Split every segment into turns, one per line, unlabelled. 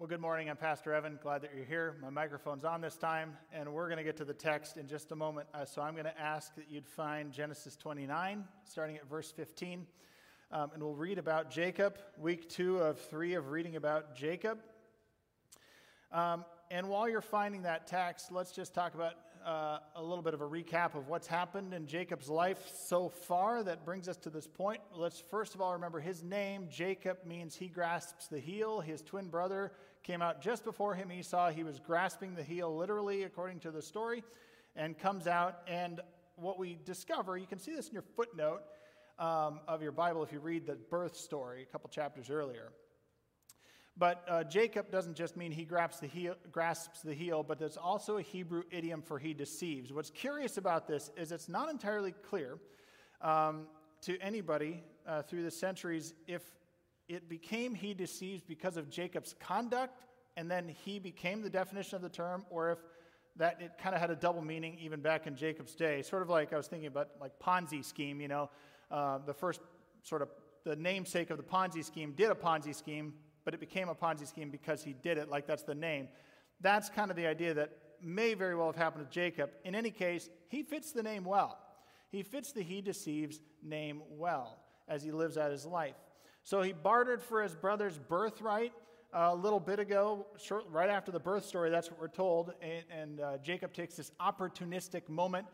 Well, good morning. I'm Pastor Evan. Glad that you're here. My microphone's on this time, and we're going to get to the text in just a moment. Uh, so I'm going to ask that you'd find Genesis 29, starting at verse 15. Um, and we'll read about Jacob, week two of three of reading about Jacob. Um, and while you're finding that text, let's just talk about uh, a little bit of a recap of what's happened in Jacob's life so far that brings us to this point. Let's first of all remember his name. Jacob means he grasps the heel. His twin brother came out just before him, Esau. He was grasping the heel, literally, according to the story, and comes out. And what we discover, you can see this in your footnote um, of your Bible if you read the birth story a couple chapters earlier. But uh, Jacob doesn't just mean he grasps the, heel, grasps the heel, but there's also a Hebrew idiom for he deceives. What's curious about this is it's not entirely clear um, to anybody uh, through the centuries if it became he deceives because of Jacob's conduct and then he became the definition of the term, or if that it kind of had a double meaning even back in Jacob's day. Sort of like I was thinking about like Ponzi scheme, you know, uh, the first sort of the namesake of the Ponzi scheme did a Ponzi scheme, but it became a Ponzi scheme because he did it, like that's the name. That's kind of the idea that may very well have happened to Jacob. In any case, he fits the name well. He fits the he deceives name well as he lives out his life. So he bartered for his brother's birthright a little bit ago, short, right after the birth story, that's what we're told. And, and uh, Jacob takes this opportunistic moment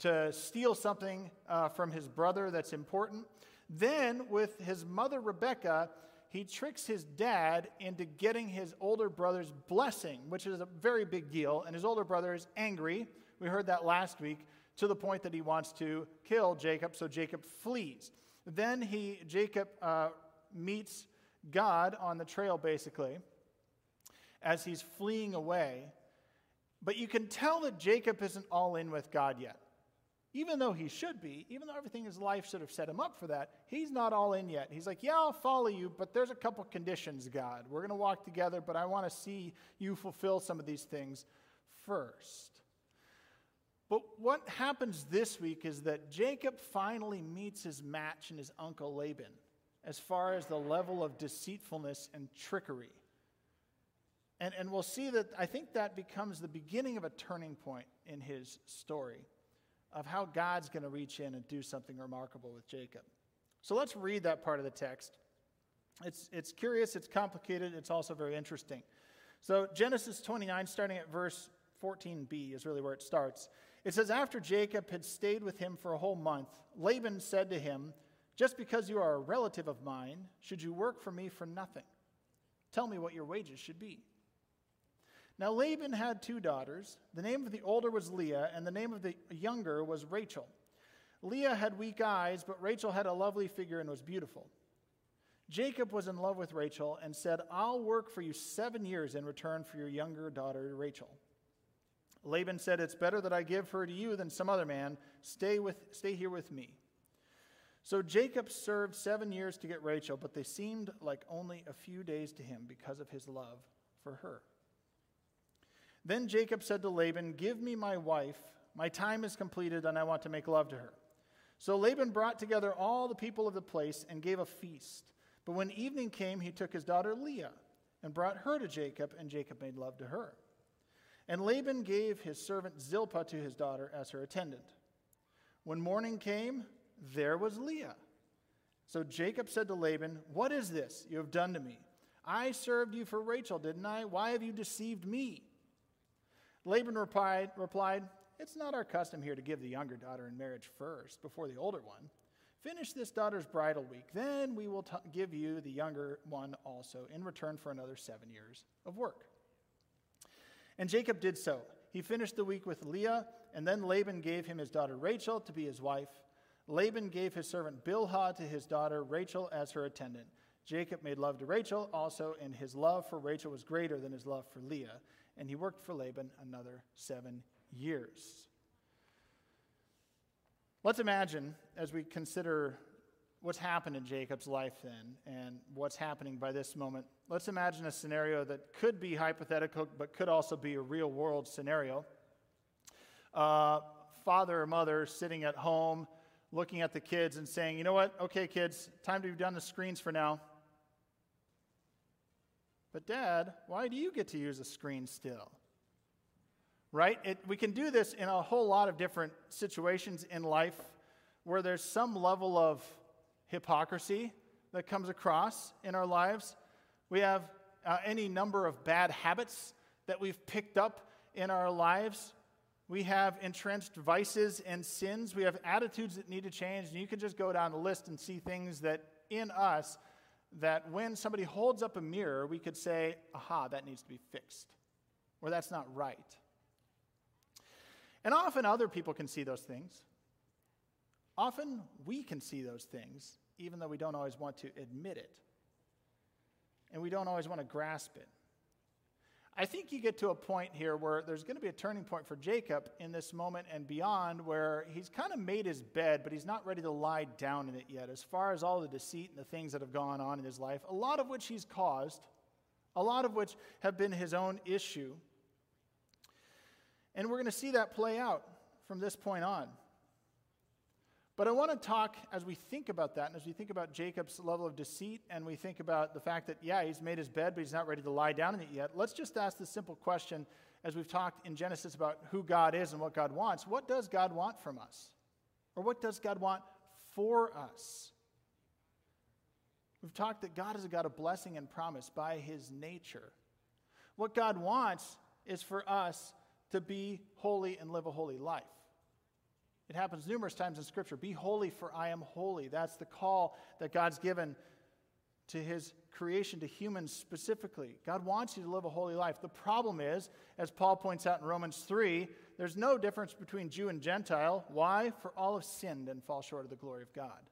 to steal something uh, from his brother that's important. Then, with his mother Rebecca, he tricks his dad into getting his older brother's blessing, which is a very big deal. And his older brother is angry. We heard that last week to the point that he wants to kill Jacob, so Jacob flees. Then he, Jacob uh, meets God on the trail, basically, as he's fleeing away. But you can tell that Jacob isn't all in with God yet even though he should be, even though everything in his life should have set him up for that, he's not all in yet. He's like, Yeah, I'll follow you, but there's a couple conditions, God. We're going to walk together, but I want to see you fulfill some of these things first. But what happens this week is that Jacob finally meets his match in his uncle Laban as far as the level of deceitfulness and trickery. And, and we'll see that I think that becomes the beginning of a turning point in his story of how God's going to reach in and do something remarkable with Jacob. So let's read that part of the text. It's, it's curious, it's complicated, it's also very interesting. So, Genesis 29, starting at verse 14b, is really where it starts. It says, After Jacob had stayed with him for a whole month, Laban said to him, Just because you are a relative of mine, should you work for me for nothing? Tell me what your wages should be. Now Laban had two daughters. The name of the older was Leah, and the name of the younger was Rachel. Leah had weak eyes, but Rachel had a lovely figure and was beautiful. Jacob was in love with Rachel and said, I'll work for you seven years in return for your younger daughter, Rachel. Laban said, It's better that I give her to you than some other man. Stay, with, stay here with me. So Jacob served seven years to get Rachel, but they seemed like only a few days to him because of his love for her. Then Jacob said to Laban, Give me my wife. My time is completed, and I want to make love to her. So Laban brought together all the people of the place and gave a feast. But when evening came, he took his daughter Leah and brought her to Jacob, and Jacob made love to her. And Laban gave his servant Zilpah to his daughter as her attendant. When morning came, there was Leah. So Jacob said to Laban, What is this you have done to me? I served you for Rachel, didn't I? Why have you deceived me? Laban replied, replied, It's not our custom here to give the younger daughter in marriage first, before the older one. Finish this daughter's bridal week, then we will t- give you the younger one also, in return for another seven years of work. And Jacob did so. He finished the week with Leah, and then Laban gave him his daughter Rachel to be his wife. Laban gave his servant Bilhah to his daughter Rachel as her attendant. Jacob made love to Rachel also, and his love for Rachel was greater than his love for Leah and he worked for Laban another seven years. Let's imagine, as we consider what's happened in Jacob's life then and what's happening by this moment, let's imagine a scenario that could be hypothetical but could also be a real world scenario. Uh, father or mother sitting at home looking at the kids and saying, you know what, okay, kids, time to be done the screens for now. But, Dad, why do you get to use a screen still? Right? It, we can do this in a whole lot of different situations in life where there's some level of hypocrisy that comes across in our lives. We have uh, any number of bad habits that we've picked up in our lives. We have entrenched vices and sins. We have attitudes that need to change. And you can just go down the list and see things that in us that when somebody holds up a mirror, we could say, aha, that needs to be fixed, or that's not right. And often other people can see those things. Often we can see those things, even though we don't always want to admit it. And we don't always want to grasp it. I think you get to a point here where there's going to be a turning point for Jacob in this moment and beyond where he's kind of made his bed, but he's not ready to lie down in it yet. As far as all the deceit and the things that have gone on in his life, a lot of which he's caused, a lot of which have been his own issue. And we're going to see that play out from this point on. But I want to talk as we think about that, and as we think about Jacob's level of deceit, and we think about the fact that, yeah, he's made his bed, but he's not ready to lie down in it yet. Let's just ask this simple question as we've talked in Genesis about who God is and what God wants. What does God want from us? Or what does God want for us? We've talked that God is a God of blessing and promise by his nature. What God wants is for us to be holy and live a holy life. It happens numerous times in Scripture. Be holy, for I am holy. That's the call that God's given to his creation, to humans specifically. God wants you to live a holy life. The problem is, as Paul points out in Romans 3, there's no difference between Jew and Gentile. Why? For all have sinned and fall short of the glory of God.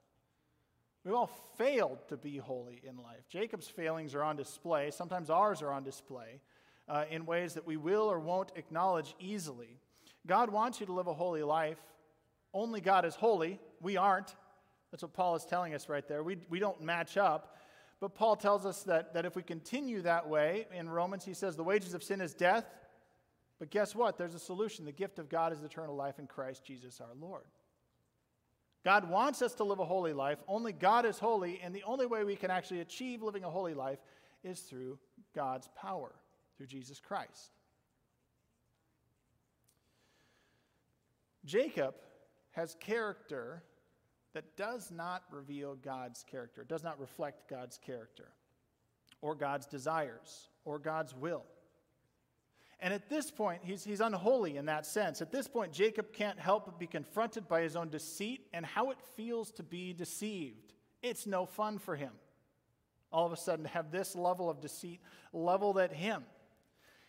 We've all failed to be holy in life. Jacob's failings are on display. Sometimes ours are on display uh, in ways that we will or won't acknowledge easily. God wants you to live a holy life. Only God is holy. We aren't. That's what Paul is telling us right there. We, we don't match up. But Paul tells us that, that if we continue that way, in Romans, he says the wages of sin is death. But guess what? There's a solution. The gift of God is eternal life in Christ Jesus our Lord. God wants us to live a holy life. Only God is holy, and the only way we can actually achieve living a holy life is through God's power, through Jesus Christ. Jacob has character that does not reveal God's character, does not reflect God's character, or God's desires, or God's will. And at this point, he's, he's unholy in that sense. At this point, Jacob can't help but be confronted by his own deceit and how it feels to be deceived. It's no fun for him. All of a sudden, to have this level of deceit leveled at him.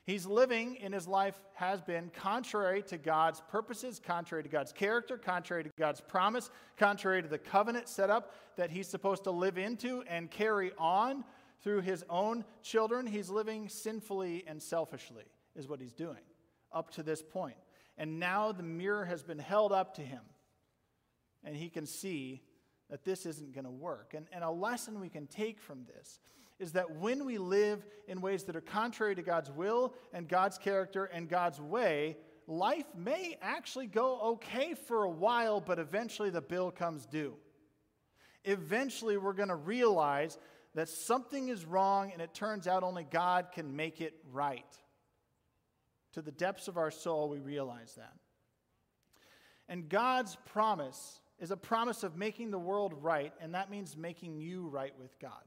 He's living in his life has been contrary to God's purposes, contrary to God's character, contrary to God's promise, contrary to the covenant set up that he's supposed to live into and carry on through his own children. He's living sinfully and selfishly, is what he's doing up to this point. And now the mirror has been held up to him, and he can see that this isn't going to work. And, and a lesson we can take from this is that when we live in ways that are contrary to God's will and God's character and God's way, life may actually go okay for a while, but eventually the bill comes due. Eventually, we're going to realize that something is wrong, and it turns out only God can make it right. To the depths of our soul, we realize that. And God's promise is a promise of making the world right, and that means making you right with God.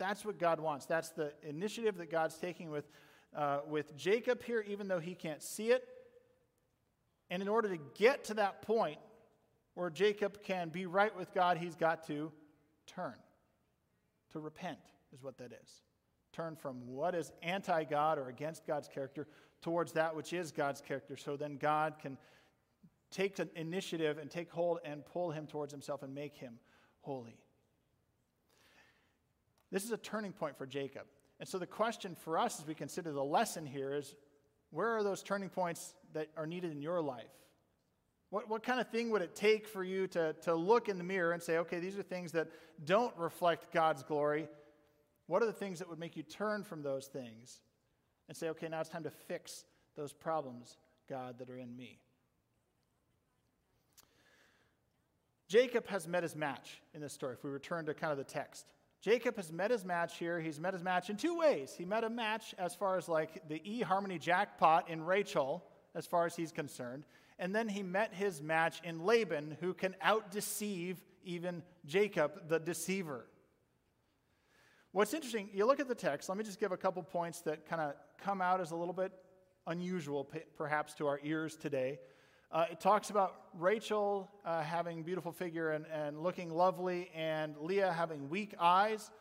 That's what God wants. That's the initiative that God's taking with, uh, with Jacob here, even though he can't see it. And in order to get to that point where Jacob can be right with God, he's got to turn. To repent is what that is. Turn from what is anti God or against God's character towards that which is God's character. So then God can take an initiative and take hold and pull him towards himself and make him holy. This is a turning point for Jacob. And so the question for us as we consider the lesson here is where are those turning points that are needed in your life? What, what kind of thing would it take for you to, to look in the mirror and say, okay, these are things that don't reflect God's glory? What are the things that would make you turn from those things and say, okay, now it's time to fix those problems, God, that are in me? Jacob has met his match in this story, if we return to kind of the text. Jacob has met his match here. He's met his match in two ways. He met a match as far as like the eHarmony jackpot in Rachel, as far as he's concerned. And then he met his match in Laban, who can out deceive even Jacob, the deceiver. What's interesting, you look at the text, let me just give a couple points that kind of come out as a little bit unusual, perhaps, to our ears today. Uh, it talks about Rachel uh, having beautiful figure and, and looking lovely, and Leah having weak eyes.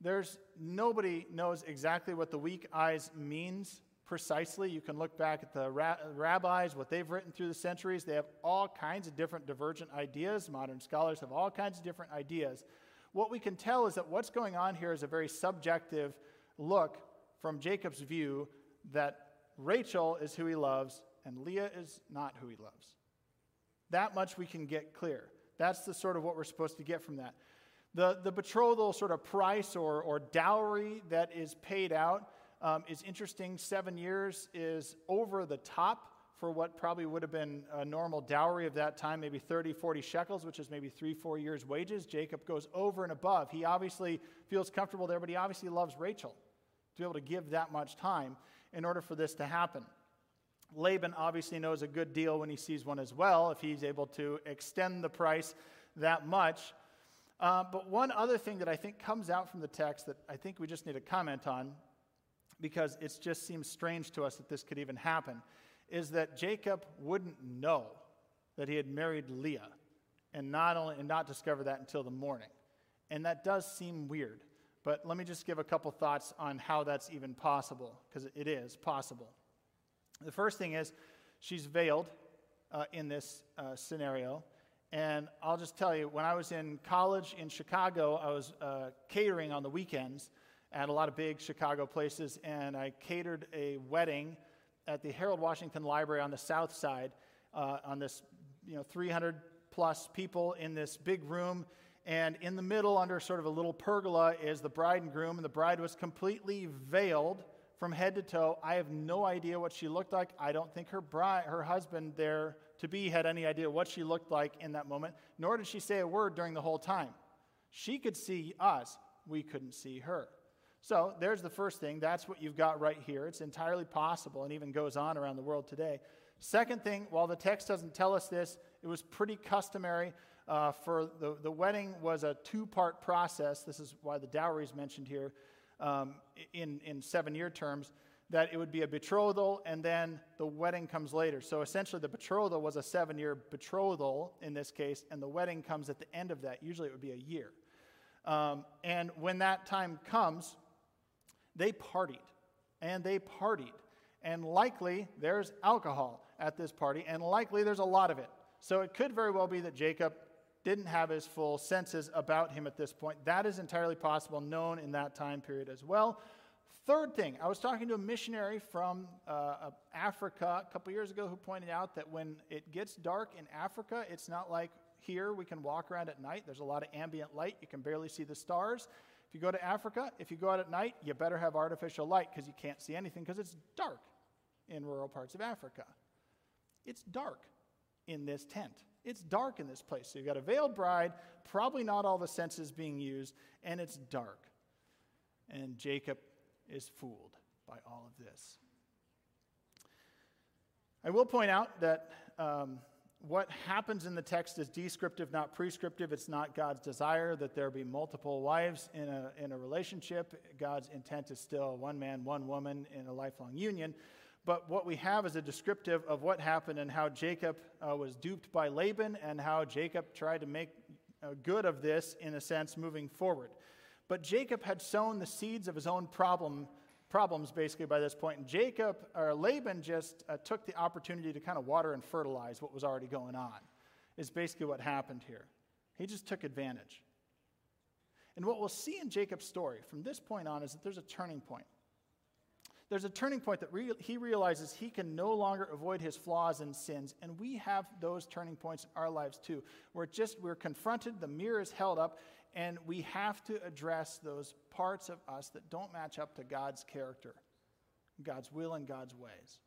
There's nobody knows exactly what the weak eyes means precisely. You can look back at the ra- rabbis, what they've written through the centuries. They have all kinds of different divergent ideas. Modern scholars have all kinds of different ideas. What we can tell is that what's going on here is a very subjective look from Jacob's view that Rachel is who he loves and Leah is not who he loves. That much we can get clear. That's the sort of what we're supposed to get from that. The, the betrothal sort of price or, or dowry that is paid out um, is interesting. Seven years is over the top for what probably would have been a normal dowry of that time, maybe 30, 40 shekels, which is maybe three, four years' wages. Jacob goes over and above. He obviously feels comfortable there, but he obviously loves Rachel to be able to give that much time in order for this to happen. Laban obviously knows a good deal when he sees one as well, if he's able to extend the price that much. Uh, but one other thing that I think comes out from the text that I think we just need to comment on, because it just seems strange to us that this could even happen, is that Jacob wouldn't know that he had married Leah and not, only, and not discover that until the morning. And that does seem weird. But let me just give a couple thoughts on how that's even possible, because it is possible. The first thing is she's veiled uh, in this uh, scenario. And I'll just tell you, when I was in college in Chicago, I was uh, catering on the weekends at a lot of big Chicago places, and I catered a wedding at the Harold Washington Library on the south side uh, on this, you know, 300 plus people in this big room. And in the middle, under sort of a little pergola, is the bride and groom, and the bride was completely veiled from head to toe. I have no idea what she looked like. I don't think her bride, her husband there to be had any idea what she looked like in that moment, nor did she say a word during the whole time. She could see us, we couldn't see her. So there's the first thing. That's what you've got right here. It's entirely possible and even goes on around the world today. Second thing, while the text doesn't tell us this, it was pretty customary uh, for the, the wedding was a two part process. This is why the dowry is mentioned here um, in, in seven year terms, that it would be a betrothal and then the wedding comes later. So essentially, the betrothal was a seven year betrothal in this case, and the wedding comes at the end of that. Usually, it would be a year. Um, and when that time comes, they partied. And they partied. And likely there's alcohol at this party, and likely there's a lot of it. So it could very well be that Jacob didn't have his full senses about him at this point. That is entirely possible, known in that time period as well. Third thing, I was talking to a missionary from uh, Africa a couple years ago who pointed out that when it gets dark in Africa, it's not like here we can walk around at night. There's a lot of ambient light. You can barely see the stars. If you go to Africa, if you go out at night, you better have artificial light because you can't see anything because it's dark in rural parts of Africa. It's dark in this tent. It's dark in this place. So you've got a veiled bride, probably not all the senses being used, and it's dark. And Jacob is fooled by all of this. I will point out that um, what happens in the text is descriptive, not prescriptive. It's not God's desire that there be multiple wives in a, in a relationship. God's intent is still one man, one woman in a lifelong union. But what we have is a descriptive of what happened and how Jacob uh, was duped by Laban and how Jacob tried to make uh, good of this, in a sense, moving forward. But Jacob had sown the seeds of his own problem, problems basically by this point. And Jacob, or Laban, just uh, took the opportunity to kind of water and fertilize what was already going on, is basically what happened here. He just took advantage. And what we'll see in Jacob's story from this point on is that there's a turning point there's a turning point that re- he realizes he can no longer avoid his flaws and sins. And we have those turning points in our lives too, where just we're confronted, the mirror is held up, and we have to address those parts of us that don't match up to God's character, God's will, and God's ways.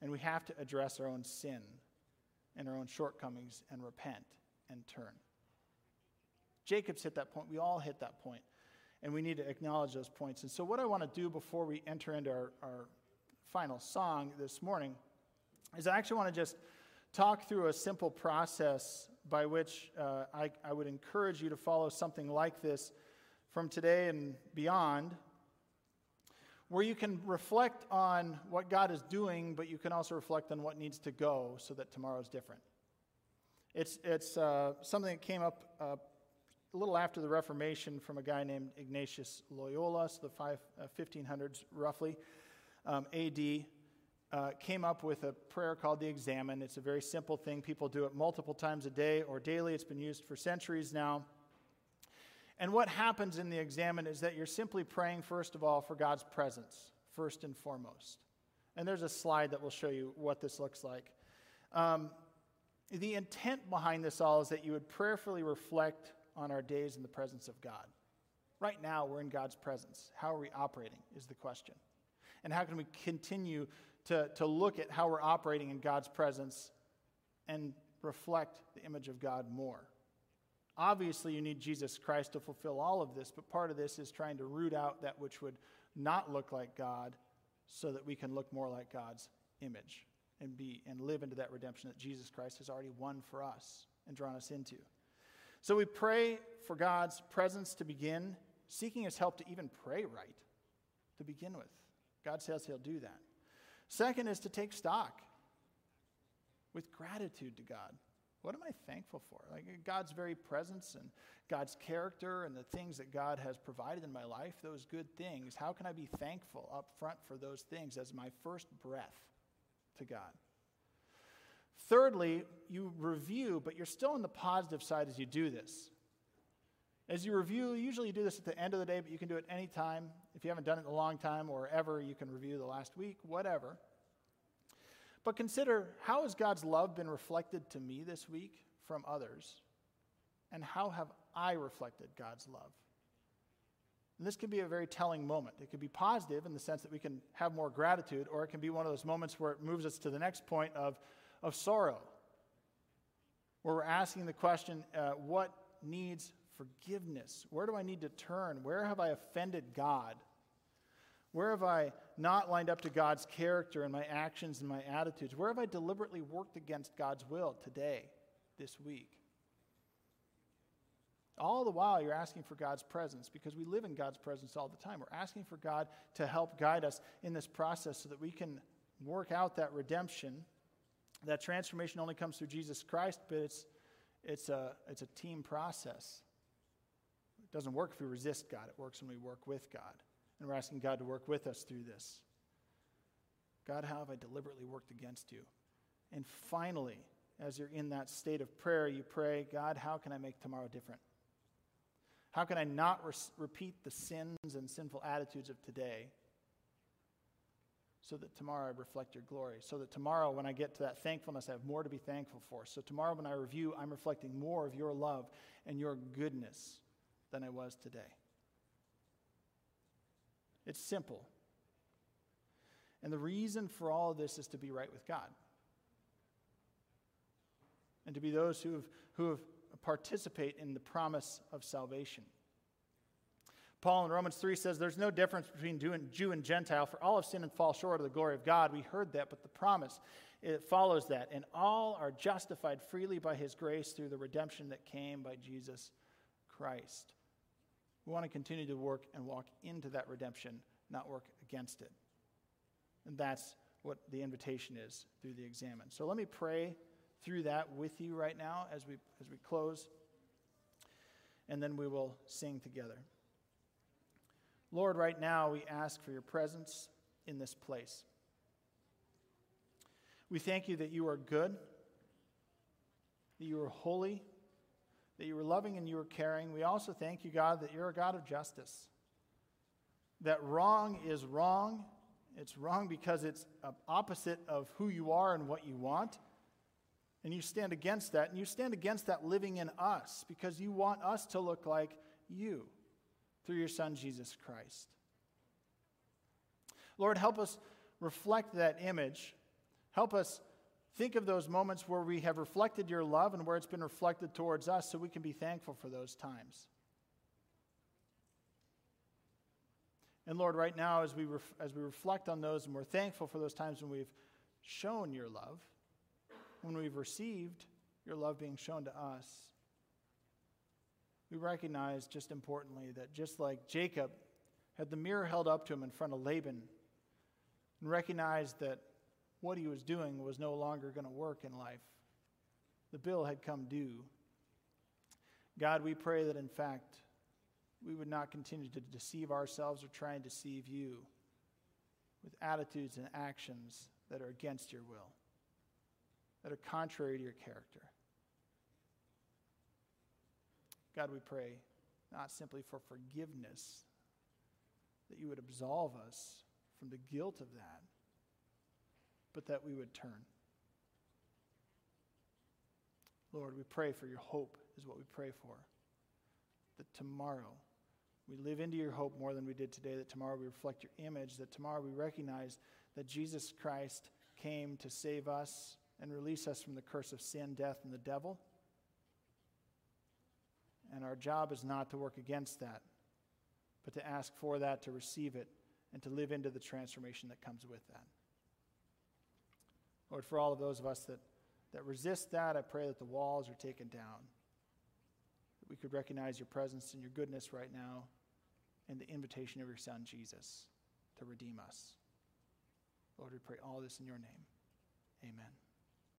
And we have to address our own sin and our own shortcomings and repent and turn. Jacob's hit that point. We all hit that point. And we need to acknowledge those points. And so, what I want to do before we enter into our, our final song this morning is I actually want to just talk through a simple process by which uh, I, I would encourage you to follow something like this from today and beyond, where you can reflect on what God is doing, but you can also reflect on what needs to go so that tomorrow is different. It's, it's uh, something that came up uh, a little after the Reformation from a guy named Ignatius Loyola, so the five, uh, 1500s roughly, um, AD. Uh, came up with a prayer called the Examen. It's a very simple thing. People do it multiple times a day or daily. It's been used for centuries now. And what happens in the Examen is that you're simply praying, first of all, for God's presence, first and foremost. And there's a slide that will show you what this looks like. Um, the intent behind this all is that you would prayerfully reflect on our days in the presence of God. Right now, we're in God's presence. How are we operating is the question. And how can we continue to, to look at how we're operating in God's presence and reflect the image of God more? Obviously, you need Jesus Christ to fulfill all of this, but part of this is trying to root out that which would not look like God so that we can look more like God's image and be and live into that redemption that Jesus Christ has already won for us and drawn us into. So we pray for God's presence to begin, seeking his help to even pray right to begin with. God says he'll do that. Second is to take stock with gratitude to God. What am I thankful for? Like God's very presence and God's character and the things that God has provided in my life, those good things. How can I be thankful up front for those things as my first breath to God? Thirdly, you review, but you're still on the positive side as you do this. As you review, usually you do this at the end of the day, but you can do it anytime. If you haven't done it in a long time or ever, you can review the last week, whatever. But consider how has God's love been reflected to me this week from others? And how have I reflected God's love? And this can be a very telling moment. It can be positive in the sense that we can have more gratitude, or it can be one of those moments where it moves us to the next point of, of sorrow, where we're asking the question uh, what needs forgiveness? Where do I need to turn? Where have I offended God? Where have I not lined up to God's character in my actions and my attitudes? Where have I deliberately worked against God's will today, this week? All the while, you're asking for God's presence because we live in God's presence all the time. We're asking for God to help guide us in this process so that we can work out that redemption that transformation only comes through Jesus Christ, but it's, it's, a, it's a team process. It doesn't work if we resist God, it works when we work with God. And we're asking God to work with us through this. God, how have I deliberately worked against you? And finally, as you're in that state of prayer, you pray, God, how can I make tomorrow different? How can I not re- repeat the sins and sinful attitudes of today? So that tomorrow I reflect your glory. So that tomorrow, when I get to that thankfulness, I have more to be thankful for. So tomorrow, when I review, I'm reflecting more of your love and your goodness than I was today. It's simple. And the reason for all of this is to be right with God. And to be those who have, who have participate in the promise of salvation. Paul in Romans 3 says there's no difference between Jew and Gentile, for all have sinned and fall short of the glory of God. We heard that, but the promise, it follows that. And all are justified freely by his grace through the redemption that came by Jesus Christ. We want to continue to work and walk into that redemption, not work against it. And that's what the invitation is through the Examen. So let me pray through that with you right now as we, as we close, and then we will sing together. Lord, right now we ask for your presence in this place. We thank you that you are good, that you are holy, that you are loving and you are caring. We also thank you, God, that you're a God of justice. That wrong is wrong. It's wrong because it's opposite of who you are and what you want. And you stand against that. And you stand against that living in us because you want us to look like you through your Son, Jesus Christ. Lord, help us reflect that image. Help us think of those moments where we have reflected your love and where it's been reflected towards us so we can be thankful for those times. And Lord, right now, as we, ref- as we reflect on those and we're thankful for those times when we've shown your love, when we've received your love being shown to us, we recognize just importantly that just like Jacob had the mirror held up to him in front of Laban and recognized that what he was doing was no longer going to work in life, the bill had come due. God, we pray that in fact we would not continue to deceive ourselves or try and deceive you with attitudes and actions that are against your will, that are contrary to your character. God, we pray not simply for forgiveness, that you would absolve us from the guilt of that, but that we would turn. Lord, we pray for your hope, is what we pray for. That tomorrow we live into your hope more than we did today, that tomorrow we reflect your image, that tomorrow we recognize that Jesus Christ came to save us and release us from the curse of sin, death, and the devil. And our job is not to work against that, but to ask for that, to receive it, and to live into the transformation that comes with that. Lord, for all of those of us that, that resist that, I pray that the walls are taken down that we could recognize your presence and your goodness right now and the invitation of your Son, Jesus, to redeem us. Lord, we pray all this in your name. Amen.